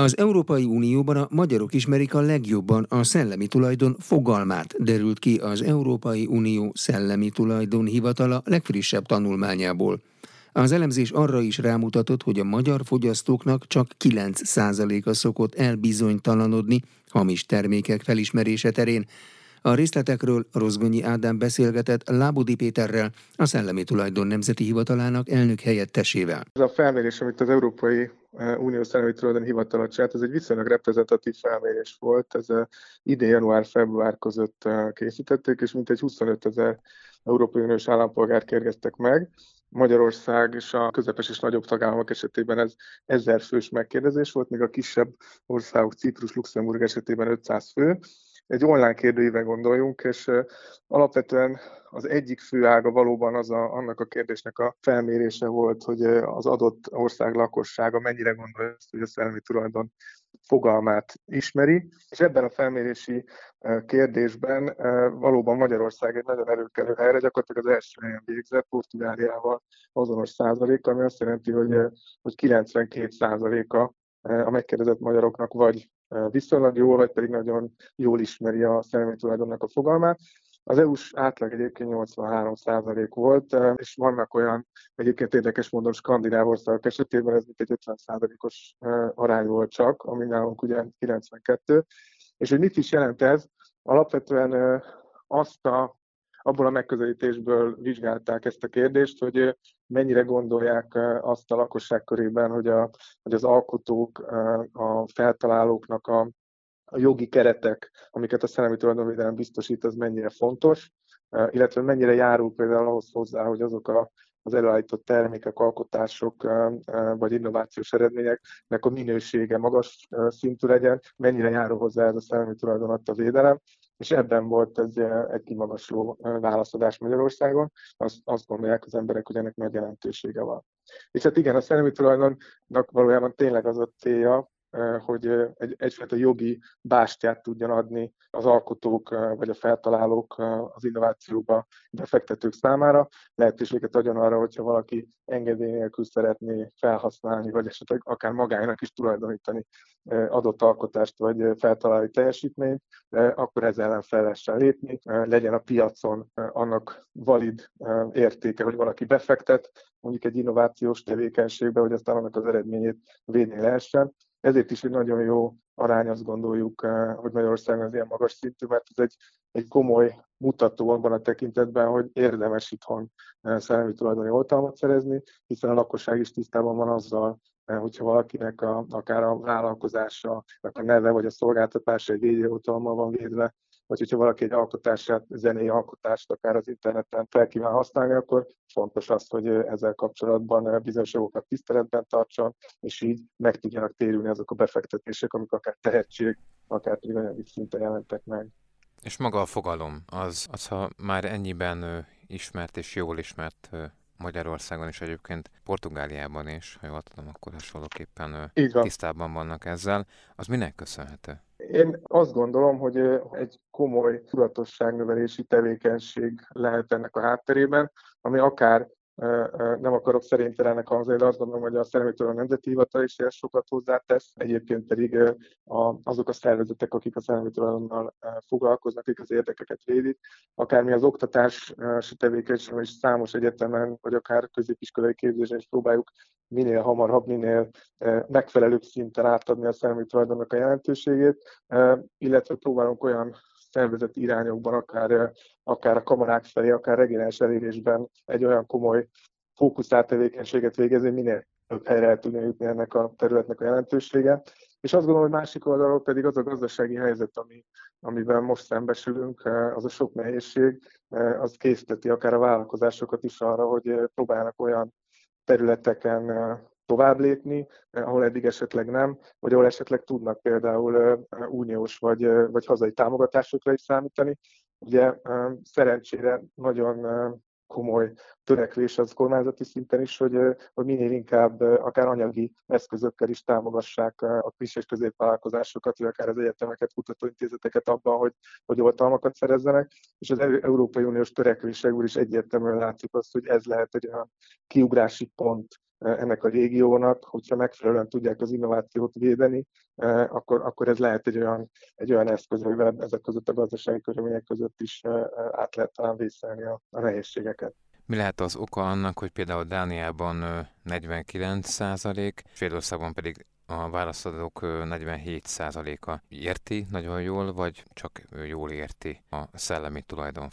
Az Európai Unióban a magyarok ismerik a legjobban a szellemi tulajdon fogalmát, derült ki az Európai Unió Szellemi Tulajdon Hivatala legfrissebb tanulmányából. Az elemzés arra is rámutatott, hogy a magyar fogyasztóknak csak 9%-a szokott elbizonytalanodni hamis termékek felismerése terén, a részletekről Rozgonyi Ádám beszélgetett Lábudi Péterrel, a Szellemi Tulajdon Nemzeti Hivatalának elnök helyettesével. Ez a felmérés, amit az Európai e, Unió Szellemi Tulajdon Hivatala csinált, ez egy viszonylag reprezentatív felmérés volt. Ez e, idén január-február között e, készítették, és mintegy 25 ezer Európai Uniós állampolgár kérgeztek meg. Magyarország és a közepes és nagyobb tagállamok esetében ez ezer fős megkérdezés volt, míg a kisebb országok, Ciprus, Luxemburg esetében 500 fő egy online kérdőíve gondoljunk, és alapvetően az egyik fő ága valóban az a, annak a kérdésnek a felmérése volt, hogy az adott ország lakossága mennyire gondolja azt, hogy a szellemi tulajdon fogalmát ismeri, és ebben a felmérési kérdésben valóban Magyarország egy nagyon erőkelő helyre, gyakorlatilag az első helyen végzett Portugáliával azonos százalék, ami azt jelenti, hogy, hogy 92 százaléka a megkérdezett magyaroknak vagy viszonylag jól, vagy pedig nagyon jól ismeri a szellemi tulajdonnak a fogalmát. Az EU-s átlag egyébként 83% volt, és vannak olyan, egyébként érdekes módon skandináv országok esetében ez mint egy 50%-os arány volt csak, ami nálunk ugye 92. És hogy mit is jelent ez? Alapvetően azt a abból a megközelítésből vizsgálták ezt a kérdést, hogy mennyire gondolják azt a lakosság körében, hogy, a, hogy az alkotók, a feltalálóknak a, a jogi keretek, amiket a szellemi tulajdonvédelem biztosít, az mennyire fontos, illetve mennyire járul például ahhoz hozzá, hogy azok a, az előállított termékek, alkotások vagy innovációs eredményeknek a minősége magas szintű legyen, mennyire járul hozzá ez a szellemi tulajdon a védelem és ebben volt ez egy kimagasló válaszadás Magyarországon. Azt, azt gondolják az emberek, hogy ennek nagy jelentősége van. És hát igen, a szellemi tulajdonnak valójában tényleg az a célja, hogy egy, egyfajta jogi bástyát tudjon adni az alkotók vagy a feltalálók az innovációba befektetők számára. Lehetőséget adjon arra, hogyha valaki engedély nélkül szeretné felhasználni, vagy esetleg akár magának is tulajdonítani adott alkotást vagy feltalálni teljesítményt, akkor ezzel ellen fel lehessen lépni, legyen a piacon annak valid értéke, hogy valaki befektet, mondjuk egy innovációs tevékenységbe, hogy aztán annak az eredményét védni lehessen. Ezért is egy nagyon jó arány, azt gondoljuk, eh, hogy Magyarországon az ilyen magas szintű, mert ez egy, egy komoly mutató abban a tekintetben, hogy érdemes itthon eh, szellemi tulajdoni oltalmat szerezni, hiszen a lakosság is tisztában van azzal, eh, hogyha valakinek a, akár a vállalkozása, a neve vagy a szolgáltatása egy védjegyoltalommal van védve, vagy hogyha valaki egy alkotását, zenei alkotást akár az interneten fel kíván használni, akkor fontos az, hogy ezzel kapcsolatban bizonyos jogokat tiszteletben tartson, és így meg tudjanak térülni azok a befektetések, amik akár tehetség, akár pedig anyagi szinten jelentek meg. És maga a fogalom, az, az ha már ennyiben ismert és jól ismert Magyarországon is egyébként, Portugáliában is, ha jól tudom, akkor hasonlóképpen tisztában vannak ezzel, az minek köszönhető? Én azt gondolom, hogy egy komoly tudatosságnövelési tevékenység lehet ennek a hátterében, ami akár nem akarok szerénytelenek hangzani, de azt gondolom, hogy a Szeremétől a Nemzeti Hivatal is sokat hozzátesz, egyébként pedig azok a szervezetek, akik a szeremétől foglalkoznak, akik az érdekeket védik, akármi az oktatási tevékenység, és számos egyetemen, vagy akár középiskolai képzésen is próbáljuk minél hamarabb, minél megfelelőbb szinten átadni a szellemi tulajdonnak a jelentőségét, illetve próbálunk olyan szervezeti irányokban, akár, akár a kamarák felé, akár regionális elérésben egy olyan komoly fókuszált tevékenységet végezni, minél több helyre el tudja jutni ennek a területnek a jelentősége. És azt gondolom, hogy másik oldalról pedig az a gazdasági helyzet, ami, amiben most szembesülünk, az a sok nehézség, az készíteti akár a vállalkozásokat is arra, hogy próbálnak olyan területeken tovább lépni, ahol eddig esetleg nem, vagy ahol esetleg tudnak például uniós vagy, vagy hazai támogatásokra is számítani. Ugye szerencsére nagyon komoly törekvés az kormányzati szinten is, hogy, hogy minél inkább akár anyagi eszközökkel is támogassák a kis és középvállalkozásokat, vagy akár az egyetemeket, kutatóintézeteket abban, hogy, hogy oltalmakat szerezzenek, és az Európai Uniós törekvésekből is egyértelműen látszik azt, hogy ez lehet egy olyan kiugrási pont ennek a régiónak, hogyha megfelelően tudják az innovációt védeni, akkor, akkor ez lehet egy olyan, egy olyan eszköz, amivel ezek között a gazdasági körülmények között is át lehet talán vészelni a, a nehézségeket. Mi lehet az oka annak, hogy például Dániában 49 százalék, Svédországban pedig a válaszadók 47%-a érti nagyon jól, vagy csak jól érti a szellemi tulajdon?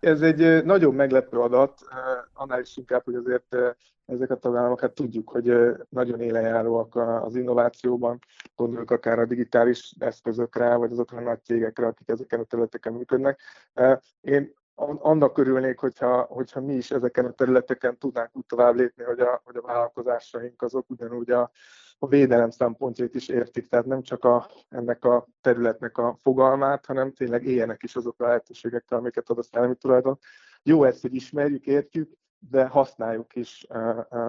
Ez egy nagyon meglepő adat, annál is inkább, hogy azért ezek a tagállamok, hát tudjuk, hogy nagyon élejáróak az innovációban, gondoljuk akár a digitális eszközökre, vagy azokra a nagy cégekre, akik ezeken a területeken működnek. Én annak örülnék, hogyha, hogyha mi is ezeken a területeken tudnánk úgy tovább lépni, hogy a, hogy a vállalkozásaink azok ugyanúgy a, a védelem szempontjait is értik, tehát nem csak a, ennek a területnek a fogalmát, hanem tényleg éljenek is azok a lehetőségekkel, amiket ad a szellemi tulajdon. Jó ezt, hogy ismerjük, értjük, de használjuk is.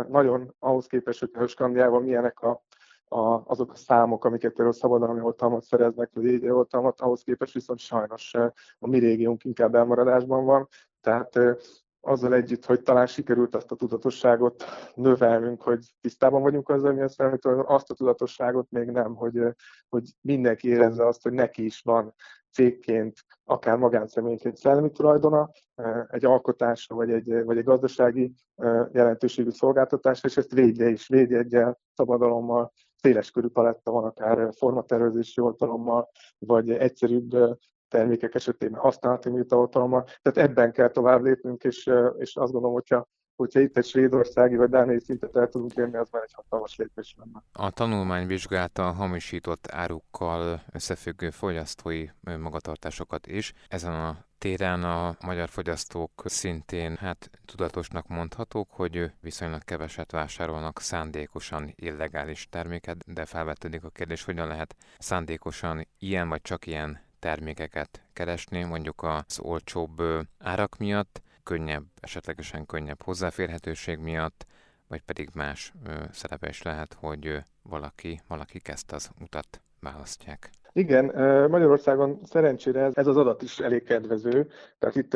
Nagyon ahhoz képest, hogy a Skandiában milyenek a, a, azok a számok, amiket például szabadalmi oltalmat szereznek, vagy így oltalmat, ahhoz képest viszont sajnos a mi régiónk inkább elmaradásban van. Tehát azzal együtt, hogy talán sikerült azt a tudatosságot növelnünk, hogy tisztában vagyunk azzal, mi a szellemi azt a tudatosságot még nem, hogy, hogy mindenki érezze azt, hogy neki is van cégként, akár magánszemélyként szellemi tulajdona, egy alkotása, vagy egy, vagy egy gazdasági jelentőségű szolgáltatása, és ezt védje is, védjegyel, szabadalommal, széleskörű paletta van, akár formatervezési oltalommal, vagy egyszerűbb termékek esetében használati műtaoltalommal. Tehát ebben kell tovább lépnünk, és, és azt gondolom, hogyha hogyha itt egy svédországi vagy dániai szintet el tudunk érni, az már egy hatalmas lépés lenne. A tanulmány vizsgálta a hamisított árukkal összefüggő fogyasztói magatartásokat is. Ezen a téren a magyar fogyasztók szintén hát tudatosnak mondhatók, hogy viszonylag keveset vásárolnak szándékosan illegális terméket, de felvetődik a kérdés, hogyan lehet szándékosan ilyen vagy csak ilyen termékeket keresni, mondjuk az olcsóbb árak miatt, könnyebb, esetlegesen könnyebb hozzáférhetőség miatt, vagy pedig más szerepe is lehet, hogy valaki, valaki ezt az utat választják. Igen, Magyarországon szerencsére ez az adat is elég kedvező, tehát itt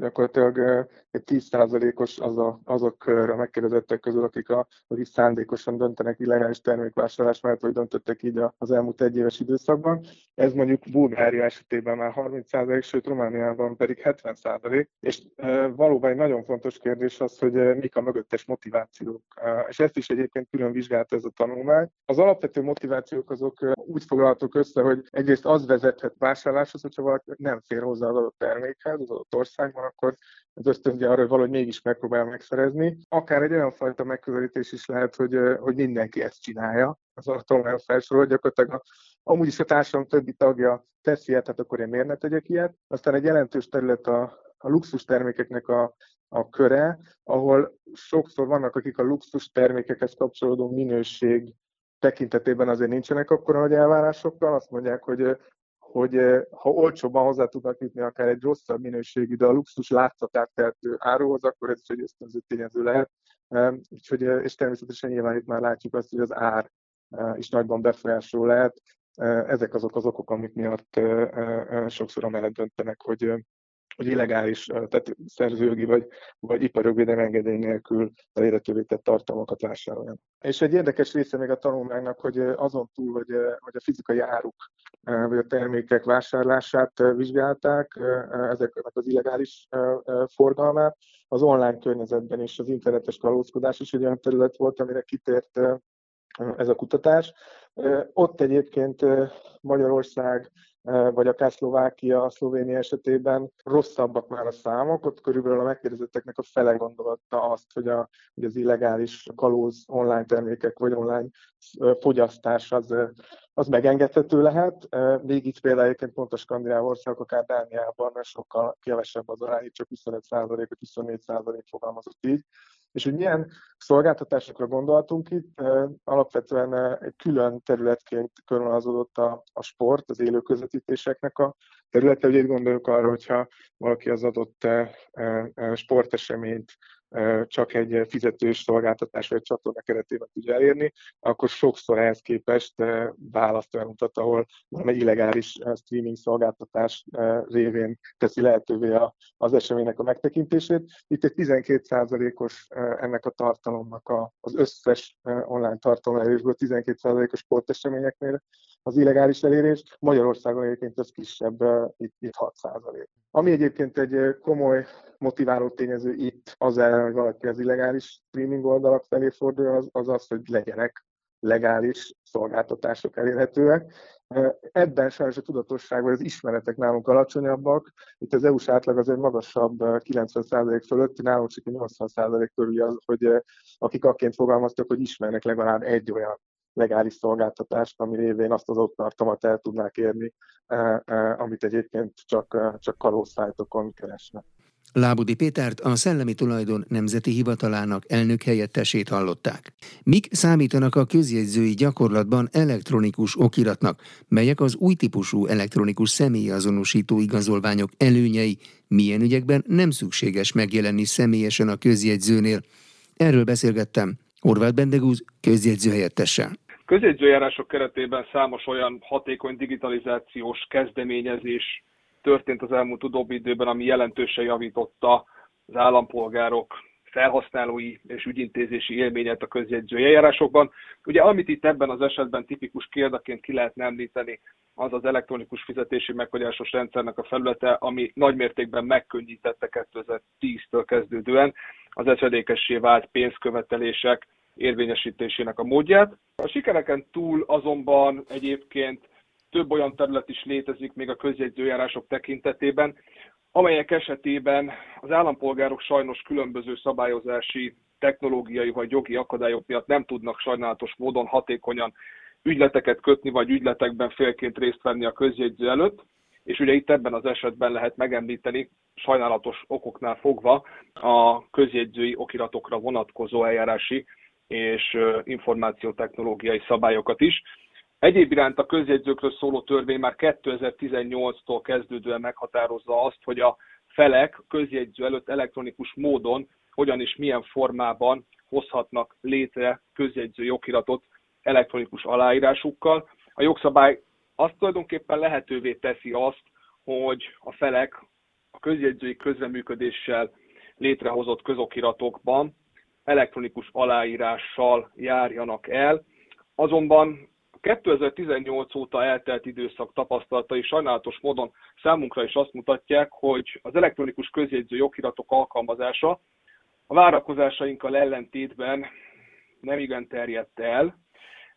gyakorlatilag egy 10%-os az a, azok a megkérdezettek közül, akik, a, akik szándékosan döntenek illegális termékvásárlás mellett, vagy döntöttek így az elmúlt egy éves időszakban. Ez mondjuk Bulgária esetében már 30%, sőt Romániában pedig 70%, és valóban egy nagyon fontos kérdés az, hogy mik a mögöttes motivációk. És ezt is egyébként külön vizsgálta ez a tanulmány. Az alapvető motivációk azok úgy foglalhatók össze, hogy egyrészt az vezethet vásárláshoz, hogyha valaki nem fér hozzá az adott termékhez az adott országban, akkor az ösztönzi arra, hogy valahogy mégis megpróbál megszerezni. Akár egy olyan fajta megközelítés is lehet, hogy, hogy mindenki ezt csinálja, az a felsorol, gyakorlatilag a, amúgy is a társadalom többi tagja teszi ilyet, hát akkor én miért ne tegyek ilyet. Aztán egy jelentős terület a, a luxus termékeknek a, a köre, ahol sokszor vannak, akik a luxus termékekhez kapcsolódó minőség tekintetében azért nincsenek akkora nagy elvárásokkal, azt mondják, hogy hogy ha olcsóban hozzá tudnak jutni akár egy rosszabb minőségű, de a luxus látszatát tehető áruhoz, akkor ez is egy ösztönző tényező lehet. Úgyhogy, és természetesen nyilván itt már látjuk azt, hogy az ár is nagyban befolyásoló lehet. Ezek azok az okok, amik miatt sokszor amellett döntenek, hogy hogy illegális, tehát szerzőjogi vagy, vagy iparjogvédelmi engedély nélkül elérhetővé tett tartalmakat vásároljanak. És egy érdekes része még a tanulmánynak, hogy azon túl, hogy, hogy a fizikai áruk vagy a termékek vásárlását vizsgálták, ezeknek az illegális forgalmát, az online környezetben is az internetes kalózkodás is egy olyan terület volt, amire kitért ez a kutatás. Ott egyébként Magyarország vagy akár Szlovákia, Szlovénia esetében rosszabbak már a számok, ott körülbelül a megkérdezetteknek a fele gondolta azt, hogy, a, hogy az illegális kalóz online termékek vagy online fogyasztás az, az megengedhető lehet. Még itt például egyébként pont a skandináv országok, akár Dániában sokkal kevesebb az arány, csak 25 vagy 24% fogalmazott így. És hogy milyen szolgáltatásokra gondoltunk itt, alapvetően egy külön területként körvonalazódott a, a sport, az élő közvetítéseknek a területe. Ugye itt gondoljuk arra, hogyha valaki az adott sporteseményt csak egy fizetős szolgáltatás vagy egy csatorna keretében tudja elérni, akkor sokszor ehhez képest választ olyan mutat, ahol valami illegális streaming szolgáltatás révén teszi lehetővé az eseménynek a megtekintését. Itt egy 12%-os ennek a tartalomnak az összes online tartalom elérésből 12%-os sporteseményeknél az illegális elérés. Magyarországon egyébként ez kisebb, itt, itt 6%. Ami egyébként egy komoly motiváló tényező itt az ellen, hogy valaki az illegális streaming oldalak felé fordul, az az, az hogy legyenek legális szolgáltatások elérhetőek. Ebben sajnos a tudatosság vagy az ismeretek nálunk alacsonyabbak. Itt az EU-s átlag azért magasabb, 90% fölött, nálunk csak 80% körül az, hogy akik akként fogalmaztak, hogy ismernek legalább egy olyan legális szolgáltatást, ami révén azt az ott tartalmat el tudnák érni, amit egyébként csak, csak kalózszájtokon keresnek. Lábudi Pétert a Szellemi Tulajdon Nemzeti Hivatalának elnök helyettesét hallották. Mik számítanak a közjegyzői gyakorlatban elektronikus okiratnak, melyek az új típusú elektronikus személyazonosító igazolványok előnyei, milyen ügyekben nem szükséges megjelenni személyesen a közjegyzőnél. Erről beszélgettem Horváth Bendegúz közjegyző helyettessel. Közjegyzőjárások keretében számos olyan hatékony digitalizációs kezdeményezés történt az elmúlt utóbbi időben, ami jelentősen javította az állampolgárok felhasználói és ügyintézési élményet a közjegyző eljárásokban. Ugye amit itt ebben az esetben tipikus példaként ki lehetne említeni, az az elektronikus fizetési meghagyásos rendszernek a felülete, ami nagymértékben megkönnyítette 2010-től kezdődően az esedékessé vált pénzkövetelések érvényesítésének a módját. A sikereken túl azonban egyébként több olyan terület is létezik még a közjegyzőjárások tekintetében, amelyek esetében az állampolgárok sajnos különböző szabályozási, technológiai vagy jogi akadályok miatt nem tudnak sajnálatos módon hatékonyan ügyleteket kötni, vagy ügyletekben félként részt venni a közjegyző előtt, és ugye itt ebben az esetben lehet megemlíteni sajnálatos okoknál fogva a közjegyzői okiratokra vonatkozó eljárási és információtechnológiai szabályokat is. Egyéb iránt a közjegyzőkről szóló törvény már 2018-tól kezdődően meghatározza azt, hogy a felek közjegyző előtt elektronikus módon hogyan és milyen formában hozhatnak létre közjegyző jogiratot elektronikus aláírásukkal. A jogszabály azt tulajdonképpen lehetővé teszi azt, hogy a felek a közjegyzői közreműködéssel létrehozott közokiratokban elektronikus aláírással járjanak el. Azonban 2018 óta eltelt időszak tapasztalatai sajnálatos módon számunkra is azt mutatják, hogy az elektronikus közjegyző jogiratok alkalmazása a várakozásainkkal ellentétben nem igen terjedt el.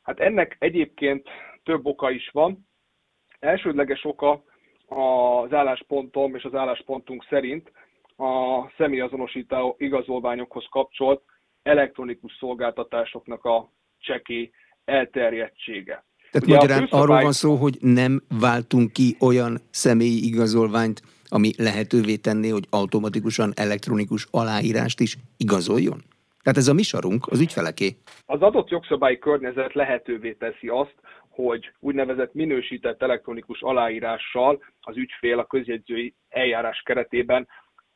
Hát ennek egyébként több oka is van. Elsődleges oka az álláspontom és az álláspontunk szerint a személyazonosító igazolványokhoz kapcsolt elektronikus szolgáltatásoknak a csekély elterjedtsége. Tehát Ugye magyarán főszabály... arról van szó, hogy nem váltunk ki olyan személyi igazolványt, ami lehetővé tenné, hogy automatikusan elektronikus aláírást is igazoljon? Tehát ez a mi sarunk, az ügyfeleké. Az adott jogszabályi környezet lehetővé teszi azt, hogy úgynevezett minősített elektronikus aláírással az ügyfél a közjegyzői eljárás keretében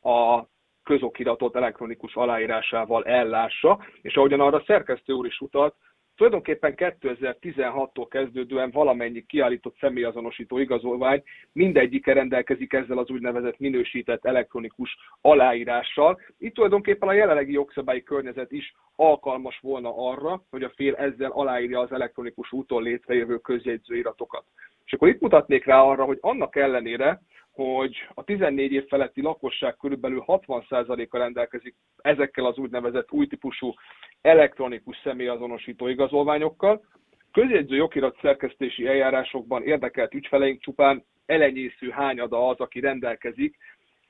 a közokiratot elektronikus aláírásával ellássa, és ahogyan arra a szerkesztő úr is utalt, Tulajdonképpen 2016-tól kezdődően valamennyi kiállított személyazonosító igazolvány mindegyike rendelkezik ezzel az úgynevezett minősített elektronikus aláírással. Itt tulajdonképpen a jelenlegi jogszabályi környezet is alkalmas volna arra, hogy a fél ezzel aláírja az elektronikus úton létrejövő közjegyzőiratokat. És akkor itt mutatnék rá arra, hogy annak ellenére, hogy a 14 év feletti lakosság körülbelül 60%-a rendelkezik ezekkel az úgynevezett új típusú elektronikus személyazonosító igazolványokkal. Közjegyző jogirat szerkesztési eljárásokban érdekelt ügyfeleink csupán elenyésző hányada az, aki rendelkezik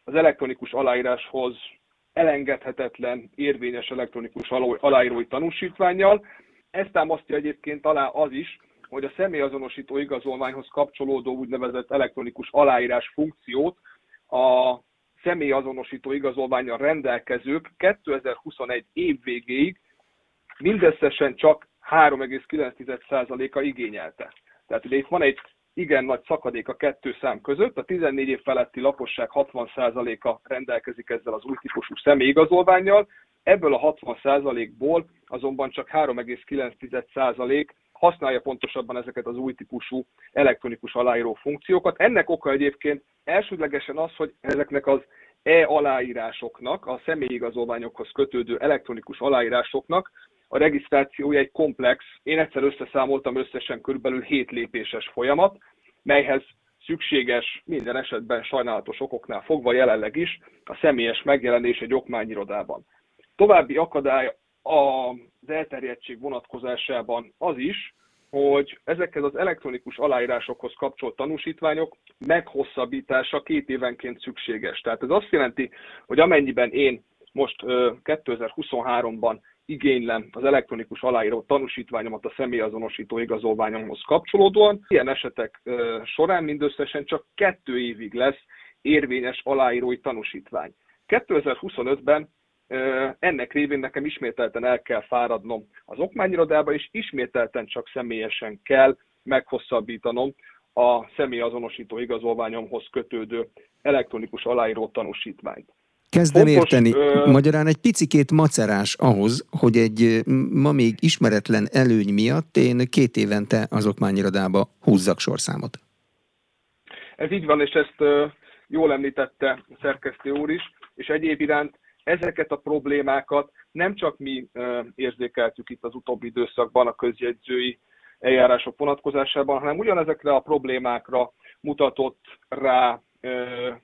az elektronikus aláíráshoz elengedhetetlen, érvényes elektronikus aláírói tanúsítványjal. Ezt támasztja egyébként alá az is, hogy a személyazonosító igazolványhoz kapcsolódó úgynevezett elektronikus aláírás funkciót a személyazonosító igazolványra rendelkezők 2021 év végéig mindösszesen csak 3,9%-a igényelte. Tehát ugye itt van egy igen nagy szakadék a kettő szám között, a 14 év feletti lakosság 60%-a rendelkezik ezzel az új típusú személyigazolványjal, Ebből a 60%-ból azonban csak 3,9% használja pontosabban ezeket az új típusú elektronikus aláíró funkciókat. Ennek oka egyébként elsődlegesen az, hogy ezeknek az e-aláírásoknak, a személyigazolványokhoz kötődő elektronikus aláírásoknak a regisztrációja egy komplex, én egyszer összeszámoltam összesen körülbelül 7 lépéses folyamat, melyhez szükséges minden esetben sajnálatos okoknál fogva jelenleg is a személyes megjelenés egy okmányirodában. További akadály az elterjedtség vonatkozásában az is, hogy ezekhez az elektronikus aláírásokhoz kapcsolt tanúsítványok meghosszabbítása két évenként szükséges. Tehát ez azt jelenti, hogy amennyiben én most 2023-ban igénylem az elektronikus aláíró tanúsítványomat a személyazonosító igazolványomhoz kapcsolódóan. Ilyen esetek során mindösszesen csak kettő évig lesz érvényes aláírói tanúsítvány. 2025-ben ennek révén nekem ismételten el kell fáradnom az okmányirodába, és ismételten csak személyesen kell meghosszabbítanom a személyazonosító igazolványomhoz kötődő elektronikus aláíró tanúsítványt. Kezdem Fontos, érteni. Ö... Magyarán egy picikét macerás ahhoz, hogy egy ma még ismeretlen előny miatt én két évente az okmányirodába húzzak sorszámot. Ez így van, és ezt jól említette a szerkesztő úr is, és egyéb iránt ezeket a problémákat nem csak mi érzékeltük itt az utóbbi időszakban a közjegyzői eljárások vonatkozásában, hanem ugyanezekre a problémákra mutatott rá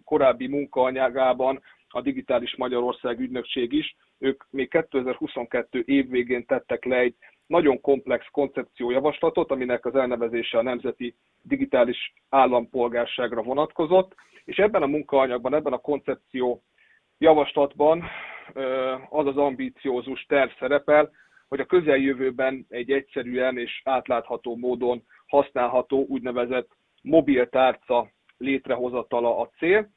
korábbi munkaanyagában a Digitális Magyarország ügynökség is. Ők még 2022 év végén tettek le egy nagyon komplex koncepciójavaslatot, aminek az elnevezése a Nemzeti Digitális Állampolgárságra vonatkozott, és ebben a munkaanyagban, ebben a koncepció javaslatban az az ambíciózus terv szerepel, hogy a közeljövőben egy egyszerűen és átlátható módon használható úgynevezett mobiltárca létrehozatala a cél,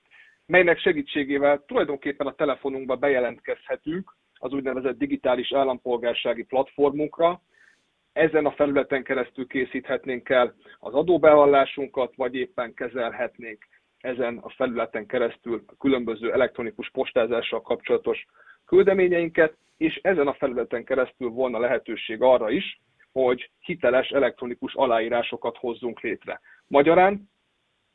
melynek segítségével tulajdonképpen a telefonunkba bejelentkezhetünk az úgynevezett digitális állampolgársági platformunkra, ezen a felületen keresztül készíthetnénk el az adóbevallásunkat, vagy éppen kezelhetnénk ezen a felületen keresztül a különböző elektronikus postázással kapcsolatos küldeményeinket, és ezen a felületen keresztül volna lehetőség arra is, hogy hiteles elektronikus aláírásokat hozzunk létre. Magyarán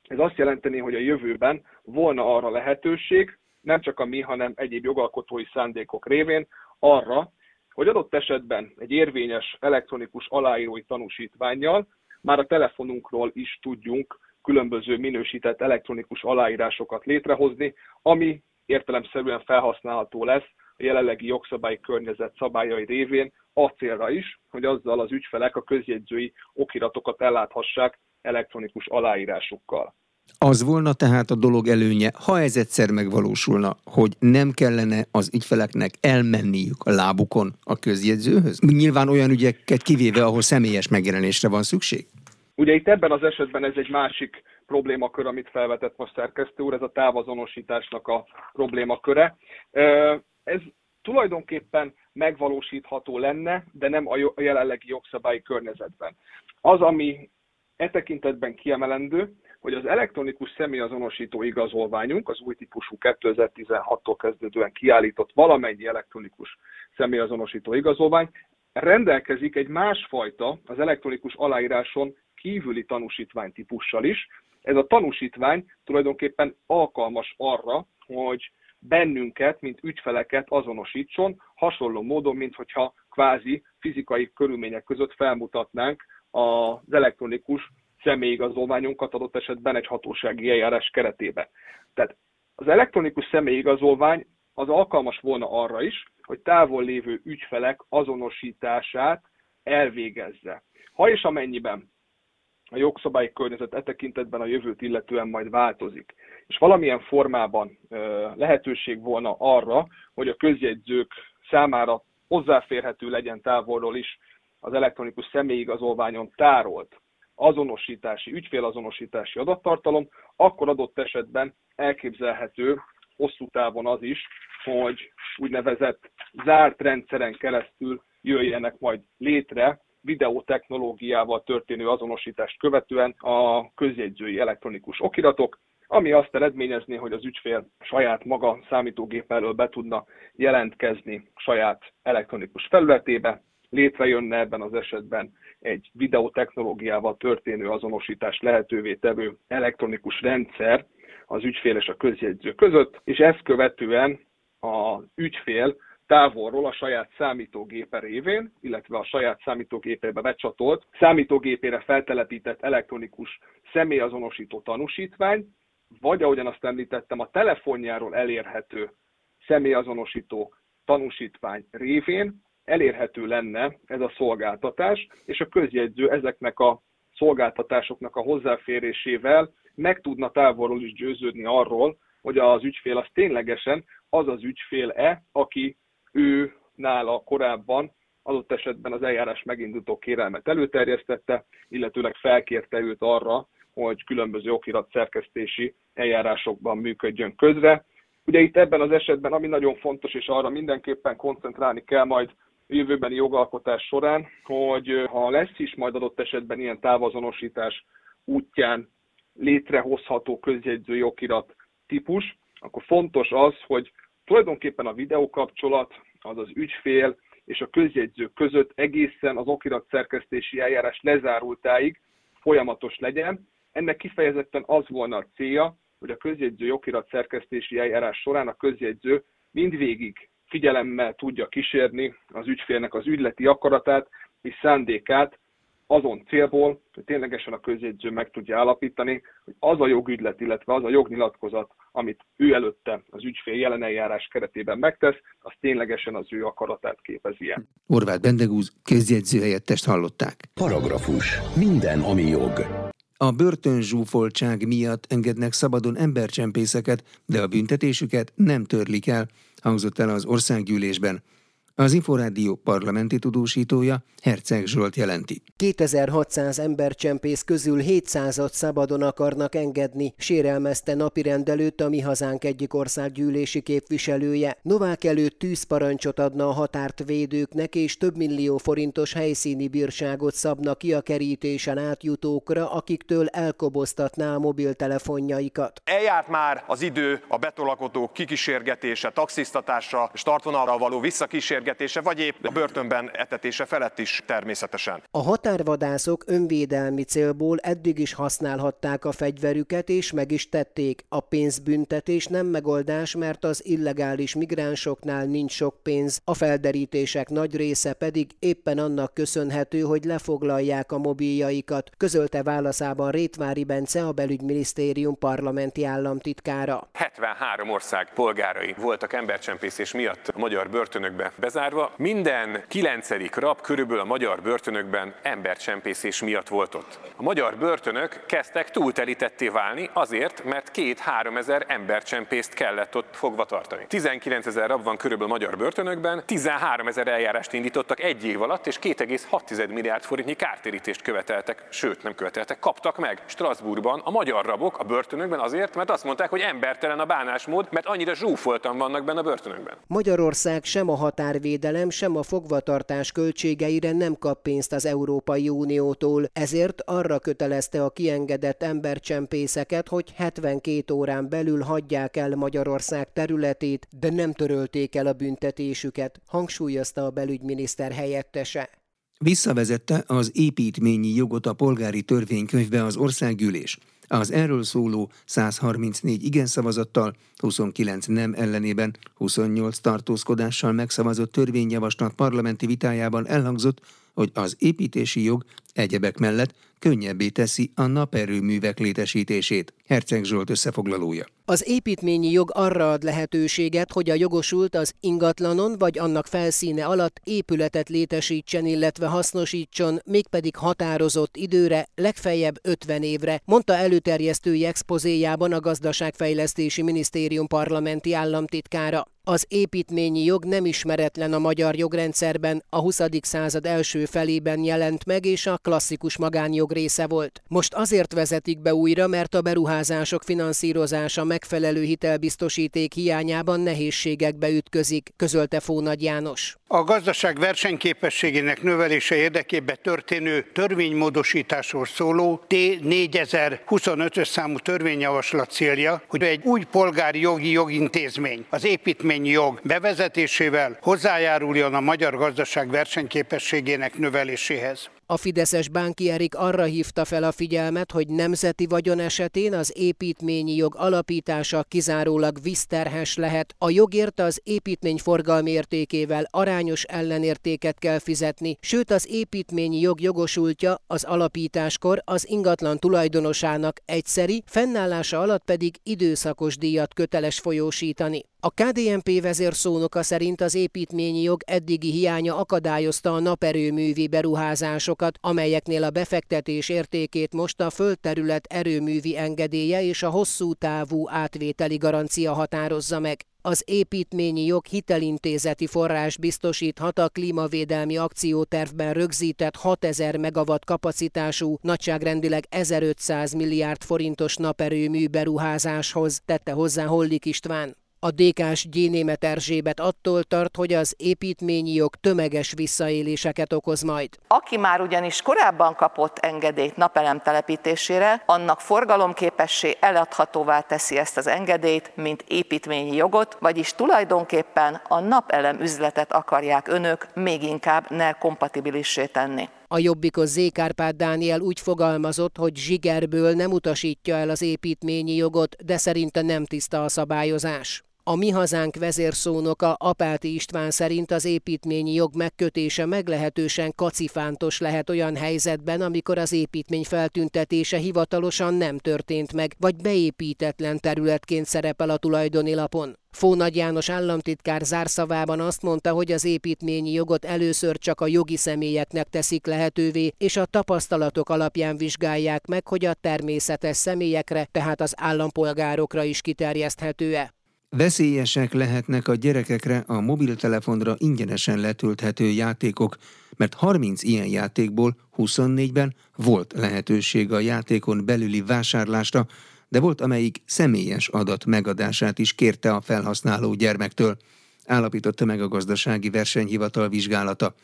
ez azt jelenteni, hogy a jövőben volna arra lehetőség, nem csak a mi, hanem egyéb jogalkotói szándékok révén arra, hogy adott esetben egy érvényes elektronikus aláírói tanúsítványjal már a telefonunkról is tudjunk különböző minősített elektronikus aláírásokat létrehozni, ami értelemszerűen felhasználható lesz a jelenlegi jogszabályi környezet szabályai révén a célra is, hogy azzal az ügyfelek a közjegyzői okiratokat elláthassák elektronikus aláírásukkal. Az volna tehát a dolog előnye, ha ez egyszer megvalósulna, hogy nem kellene az ügyfeleknek elmenniük a lábukon a közjegyzőhöz? Nyilván olyan ügyeket kivéve, ahol személyes megjelenésre van szükség? Ugye itt ebben az esetben ez egy másik problémakör, amit felvetett most szerkesztő úr, ez a távazonosításnak a problémaköre. Ez tulajdonképpen megvalósítható lenne, de nem a jelenlegi jogszabályi környezetben. Az, ami e tekintetben kiemelendő, hogy az elektronikus személyazonosító igazolványunk, az új típusú 2016-tól kezdődően kiállított valamennyi elektronikus személyazonosító igazolvány rendelkezik egy másfajta, az elektronikus aláíráson kívüli tanúsítvány típussal is. Ez a tanúsítvány tulajdonképpen alkalmas arra, hogy bennünket, mint ügyfeleket azonosítson, hasonló módon, mint hogyha kvázi fizikai körülmények között felmutatnánk az elektronikus személyigazolványunkat adott esetben egy hatósági eljárás keretében. Tehát az elektronikus személyigazolvány az alkalmas volna arra is, hogy távol lévő ügyfelek azonosítását elvégezze. Ha és amennyiben a jogszabályi környezet e tekintetben a jövőt illetően majd változik, és valamilyen formában lehetőség volna arra, hogy a közjegyzők számára hozzáférhető legyen távolról is az elektronikus személyigazolványon tárolt azonosítási, ügyfélazonosítási adattartalom, akkor adott esetben elképzelhető hosszú távon az is, hogy úgynevezett zárt rendszeren keresztül jöjjenek majd létre videótechnológiával történő azonosítást követően a közjegyzői elektronikus okiratok, ami azt eredményezné, hogy az ügyfél saját maga számítógép elől be tudna jelentkezni saját elektronikus felületébe, létrejönne ebben az esetben egy videotechnológiával történő azonosítás lehetővé tevő elektronikus rendszer az ügyfél és a közjegyző között, és ezt követően az ügyfél távolról a saját számítógépe révén, illetve a saját számítógépébe becsatolt, számítógépére feltelepített elektronikus személyazonosító tanúsítvány, vagy ahogyan azt említettem, a telefonjáról elérhető személyazonosító tanúsítvány révén elérhető lenne ez a szolgáltatás, és a közjegyző ezeknek a szolgáltatásoknak a hozzáférésével meg tudna távolról is győződni arról, hogy az ügyfél az ténylegesen az az ügyfél-e, aki ő nála korábban adott esetben az eljárás megindító kérelmet előterjesztette, illetőleg felkérte őt arra, hogy különböző okirat szerkesztési eljárásokban működjön közre. Ugye itt ebben az esetben, ami nagyon fontos, és arra mindenképpen koncentrálni kell majd jövőbeni jogalkotás során, hogy ha lesz is majd adott esetben ilyen távazonosítás útján létrehozható közjegyző okirat típus, akkor fontos az, hogy tulajdonképpen a videókapcsolat az az ügyfél és a közjegyző között egészen az okirat szerkesztési eljárás lezárultáig folyamatos legyen. Ennek kifejezetten az volna a célja, hogy a közjegyző okirat szerkesztési eljárás során a közjegyző mindvégig figyelemmel tudja kísérni az ügyfélnek az ügyleti akaratát és szándékát azon célból, hogy ténylegesen a közjegyző meg tudja állapítani, hogy az a jogügylet, illetve az a jognyilatkozat, amit ő előtte az ügyfél jelen eljárás keretében megtesz, az ténylegesen az ő akaratát képezi el. Orvát Bendegúz közjegyző helyettest hallották. Paragrafus. Minden, ami jog. A börtönzsúfoltság miatt engednek szabadon embercsempészeket, de a büntetésüket nem törlik el, hangzott el az országgyűlésben. Az Inforádió parlamenti tudósítója Herceg Zsolt jelenti. 2600 embercsempész közül 700-at szabadon akarnak engedni, sérelmezte napirendelőt a Mi Hazánk egyik országgyűlési képviselője. Novák előtt tűzparancsot adna a határt védőknek, és több millió forintos helyszíni bírságot szabna ki a kerítésen átjutókra, akiktől elkoboztatná a mobiltelefonjaikat. Eljárt már az idő a betolakodók kikísérgetése, taxisztatása és tartvonalra való visszakísérgetése beszélgetése, vagy épp a börtönben etetése felett is természetesen. A határvadászok önvédelmi célból eddig is használhatták a fegyverüket, és meg is tették. A pénzbüntetés nem megoldás, mert az illegális migránsoknál nincs sok pénz, a felderítések nagy része pedig éppen annak köszönhető, hogy lefoglalják a mobiljaikat, közölte válaszában Rétvári Bence, a belügyminisztérium parlamenti államtitkára. 73 ország polgárai voltak embercsempészés miatt a magyar börtönökbe bezárva, bezárva. Minden kilencedik rab körülbelül a magyar börtönökben embercsempészés miatt volt ott. A magyar börtönök kezdtek túltelítetté válni azért, mert két-három ezer embercsempészt kellett ott fogva tartani. 19 ezer rab van körülbelül a magyar börtönökben, 13 ezer eljárást indítottak egy év alatt, és 2,6 milliárd forintnyi kártérítést követeltek, sőt nem követeltek, kaptak meg Strasbourgban a magyar rabok a börtönökben azért, mert azt mondták, hogy embertelen a bánásmód, mert annyira zsúfoltan vannak benne a börtönökben. Magyarország sem a határ határvédelem, sem a fogvatartás költségeire nem kap pénzt az Európai Uniótól, ezért arra kötelezte a kiengedett embercsempészeket, hogy 72 órán belül hagyják el Magyarország területét, de nem törölték el a büntetésüket, hangsúlyozta a belügyminiszter helyettese. Visszavezette az építményi jogot a polgári törvénykönyvbe az országgyűlés. Az erről szóló 134 igen szavazattal, 29 nem ellenében, 28 tartózkodással megszavazott törvényjavaslat parlamenti vitájában elhangzott, hogy az építési jog egyebek mellett könnyebbé teszi a naperőművek létesítését. Herceg Zsolt összefoglalója. Az építményi jog arra ad lehetőséget, hogy a jogosult az ingatlanon vagy annak felszíne alatt épületet létesítsen, illetve hasznosítson, mégpedig határozott időre, legfeljebb 50 évre, mondta előterjesztői expozéjában a Gazdaságfejlesztési Minisztérium parlamenti államtitkára. Az építményi jog nem ismeretlen a magyar jogrendszerben, a 20. század első felében jelent meg, és a klasszikus magánjog része volt. Most azért vezetik be újra, mert a beruházások finanszírozása meg megfelelő hitelbiztosíték hiányában nehézségekbe ütközik, közölte Fónagy János. A gazdaság versenyképességének növelése érdekében történő törvénymódosításról szóló T4025-ös számú törvényjavaslat célja, hogy egy új polgári jogi jogintézmény, az építményi jog bevezetésével hozzájáruljon a magyar gazdaság versenyképességének növeléséhez. A Fideszes Bánki Erik arra hívta fel a figyelmet, hogy nemzeti vagyon esetén az építményi jog alapítása kizárólag vízterhes lehet. A jogért az építmény forgalmi értékével arányos ellenértéket kell fizetni, sőt az építményi jog jogosultja az alapításkor az ingatlan tulajdonosának egyszeri, fennállása alatt pedig időszakos díjat köteles folyósítani. A KDNP vezérszónoka szerint az építményi jog eddigi hiánya akadályozta a naperőművi beruházásokat, amelyeknél a befektetés értékét most a földterület erőművi engedélye és a hosszú távú átvételi garancia határozza meg. Az építményi jog hitelintézeti forrás biztosíthat a klímavédelmi akciótervben rögzített 6000 megawatt kapacitású, nagyságrendileg 1500 milliárd forintos naperőmű beruházáshoz, tette hozzá Hollik István. A DK-s Gyénémet Erzsébet attól tart, hogy az építményi jog tömeges visszaéléseket okoz majd. Aki már ugyanis korábban kapott engedélyt napelem telepítésére, annak forgalomképessé eladhatóvá teszi ezt az engedélyt, mint építményi jogot, vagyis tulajdonképpen a napelem üzletet akarják önök még inkább ne kompatibilissé tenni. A jobbikos Zékárpád Dániel úgy fogalmazott, hogy zsigerből nem utasítja el az építményi jogot, de szerinte nem tiszta a szabályozás. A Mi Hazánk vezérszónoka Apáti István szerint az építményi jog megkötése meglehetősen kacifántos lehet olyan helyzetben, amikor az építmény feltüntetése hivatalosan nem történt meg, vagy beépítetlen területként szerepel a tulajdoni lapon. Fónagy János államtitkár zárszavában azt mondta, hogy az építményi jogot először csak a jogi személyeknek teszik lehetővé, és a tapasztalatok alapján vizsgálják meg, hogy a természetes személyekre, tehát az állampolgárokra is kiterjeszthető-e. Veszélyesek lehetnek a gyerekekre a mobiltelefonra ingyenesen letölthető játékok, mert 30 ilyen játékból 24-ben volt lehetőség a játékon belüli vásárlásra, de volt amelyik személyes adat megadását is kérte a felhasználó gyermektől, állapította meg a gazdasági versenyhivatal vizsgálata.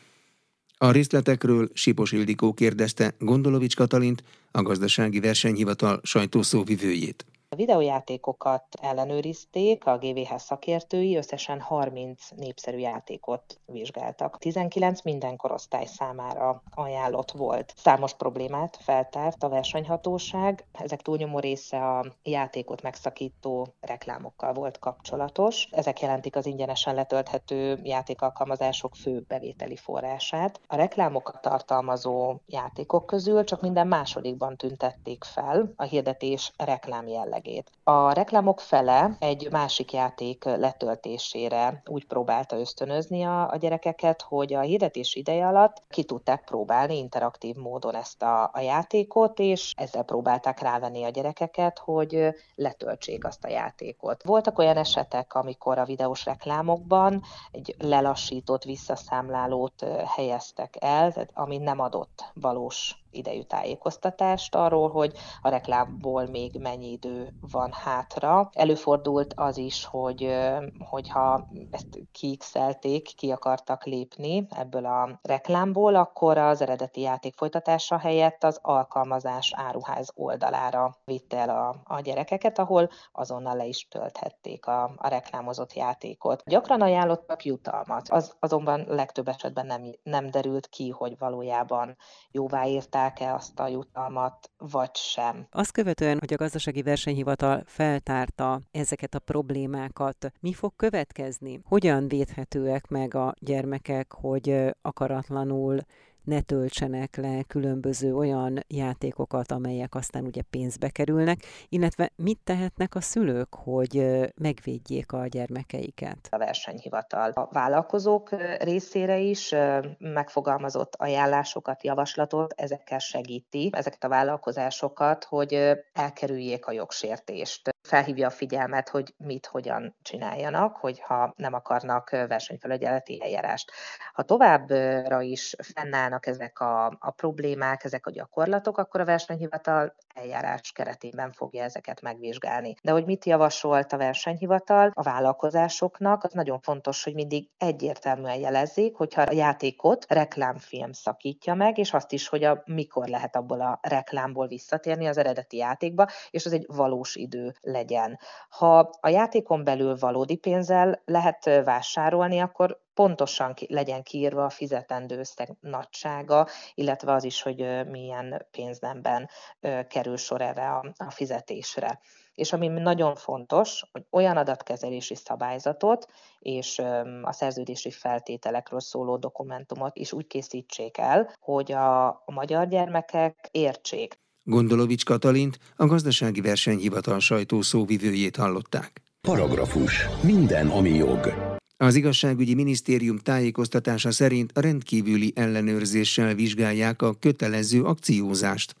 A részletekről Sipos Ildikó kérdezte Gondolovics Katalint, a gazdasági versenyhivatal sajtószóvivőjét. A videójátékokat ellenőrizték, a GVH szakértői összesen 30 népszerű játékot vizsgáltak. 19 minden korosztály számára ajánlott volt. Számos problémát feltárt a versenyhatóság. Ezek túlnyomó része a játékot megszakító reklámokkal volt kapcsolatos. Ezek jelentik az ingyenesen letölthető játékalkalmazások fő bevételi forrását. A reklámokat tartalmazó játékok közül csak minden másodikban tüntették fel a hirdetés reklám jelleg jellegét. A reklámok fele egy másik játék letöltésére úgy próbálta ösztönözni a, a gyerekeket, hogy a hirdetés ideje alatt ki tudták próbálni interaktív módon ezt a, a játékot, és ezzel próbálták rávenni a gyerekeket, hogy letöltsék azt a játékot. Voltak olyan esetek, amikor a videós reklámokban egy lelassított visszaszámlálót helyeztek el, ami nem adott valós idejű tájékoztatást arról, hogy a reklámból még mennyi idő van hátra. Előfordult az is, hogy hogyha ezt kiixelték, ki akartak lépni ebből a reklámból, akkor az eredeti játék folytatása helyett az alkalmazás áruház oldalára vitte el a, a gyerekeket, ahol azonnal le is tölthették a, a reklámozott játékot. Gyakran ajánlottak jutalmat, az azonban legtöbb esetben nem, nem derült ki, hogy valójában jóváírták kapják-e azt a jutalmat, vagy sem. Azt követően, hogy a gazdasági versenyhivatal feltárta ezeket a problémákat, mi fog következni? Hogyan védhetőek meg a gyermekek, hogy akaratlanul ne töltsenek le különböző olyan játékokat, amelyek aztán ugye pénzbe kerülnek, illetve mit tehetnek a szülők, hogy megvédjék a gyermekeiket? A versenyhivatal a vállalkozók részére is megfogalmazott ajánlásokat, javaslatot, ezekkel segíti ezeket a vállalkozásokat, hogy elkerüljék a jogsértést felhívja a figyelmet, hogy mit, hogyan csináljanak, hogyha nem akarnak versenyfelügyeleti eljárást. Ha továbbra is fennállnak fennállnak ezek a, a problémák, ezek a gyakorlatok, akkor a versenyhivatal eljárás keretében fogja ezeket megvizsgálni. De hogy mit javasolt a versenyhivatal a vállalkozásoknak, az nagyon fontos, hogy mindig egyértelműen jelezzék, hogyha a játékot reklámfilm szakítja meg, és azt is, hogy a, mikor lehet abból a reklámból visszatérni az eredeti játékba, és az egy valós idő legyen. Ha a játékon belül valódi pénzzel lehet vásárolni, akkor pontosan ki, legyen kiírva a fizetendő összeg nagysága, illetve az is, hogy milyen pénznemben kerül sor erre a, a fizetésre. És ami nagyon fontos, hogy olyan adatkezelési szabályzatot és a szerződési feltételekről szóló dokumentumot is úgy készítsék el, hogy a, a magyar gyermekek értsék. Gondolovics Katalint, a gazdasági versenyhivatal sajtószóvivőjét hallották. Paragrafus. Minden, ami jog. Az igazságügyi minisztérium tájékoztatása szerint rendkívüli ellenőrzéssel vizsgálják a kötelező akciózást.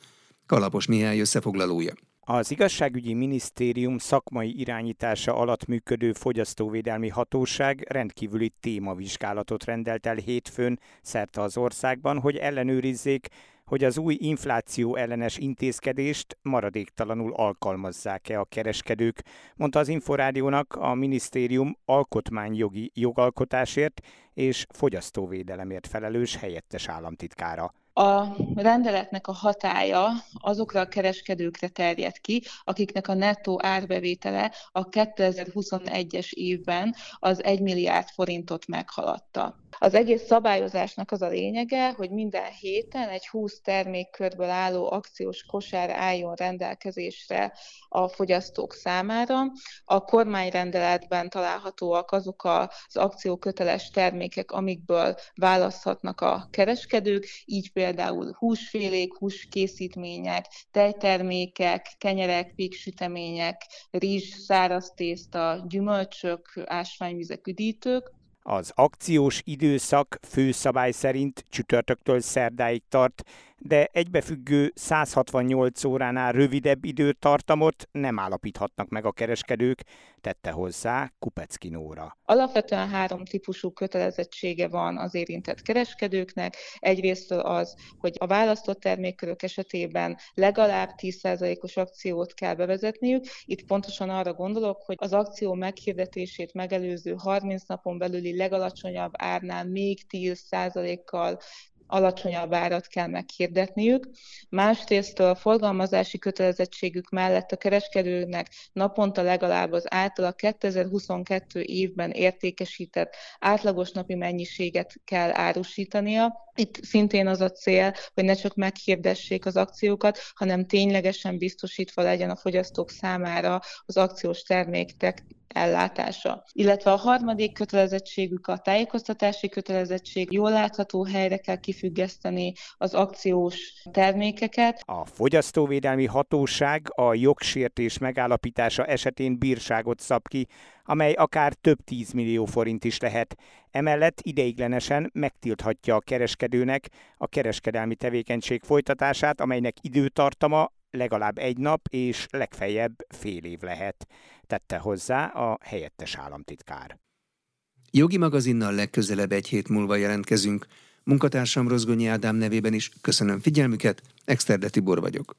Kalapos Mihály összefoglalója. Az igazságügyi minisztérium szakmai irányítása alatt működő fogyasztóvédelmi hatóság rendkívüli témavizsgálatot rendelt el hétfőn szerte az országban, hogy ellenőrizzék, hogy az új infláció ellenes intézkedést maradéktalanul alkalmazzák-e a kereskedők, mondta az Inforádiónak a minisztérium alkotmányjogi jogalkotásért és fogyasztóvédelemért felelős helyettes államtitkára. A rendeletnek a hatája azokra a kereskedőkre terjed ki, akiknek a nettó árbevétele a 2021-es évben az 1 milliárd forintot meghaladta. Az egész szabályozásnak az a lényege, hogy minden héten egy 20 termékkörből álló akciós kosár álljon rendelkezésre a fogyasztók számára. A kormányrendeletben találhatóak azok az akcióköteles termékek, amikből választhatnak a kereskedők, így például húsfélék, húskészítmények, tejtermékek, kenyerek, péksütemények, rizs, száraz tészta, gyümölcsök, ásványvizek, üdítők, az akciós időszak főszabály szerint csütörtöktől szerdáig tart, de egybefüggő 168 óránál rövidebb időtartamot nem állapíthatnak meg a kereskedők, tette hozzá Kupecki Nóra. Alapvetően három típusú kötelezettsége van az érintett kereskedőknek. Egyrészt az, hogy a választott termékkörök esetében legalább 10%-os akciót kell bevezetniük. Itt pontosan arra gondolok, hogy az akció meghirdetését megelőző 30 napon belüli legalacsonyabb árnál még 10%-kal alacsonyabb árat kell meghirdetniük. Másrészt a forgalmazási kötelezettségük mellett a kereskedőnek naponta legalább az általa 2022 évben értékesített átlagos napi mennyiséget kell árusítania. Itt szintén az a cél, hogy ne csak meghirdessék az akciókat, hanem ténylegesen biztosítva legyen a fogyasztók számára az akciós termékek ellátása. Illetve a harmadik kötelezettségük a tájékoztatási kötelezettség. Jól látható helyre kell kifüggeszteni az akciós termékeket. A Fogyasztóvédelmi Hatóság a jogsértés megállapítása esetén bírságot szab ki, amely akár több tízmillió forint is lehet. Emellett ideiglenesen megtilthatja a kereskedőnek a kereskedelmi tevékenység folytatását, amelynek időtartama legalább egy nap és legfeljebb fél év lehet, tette hozzá a helyettes államtitkár. Jogi magazinnal legközelebb egy hét múlva jelentkezünk. Munkatársam Rozgonyi Ádám nevében is köszönöm figyelmüket, Exterde Tibor vagyok.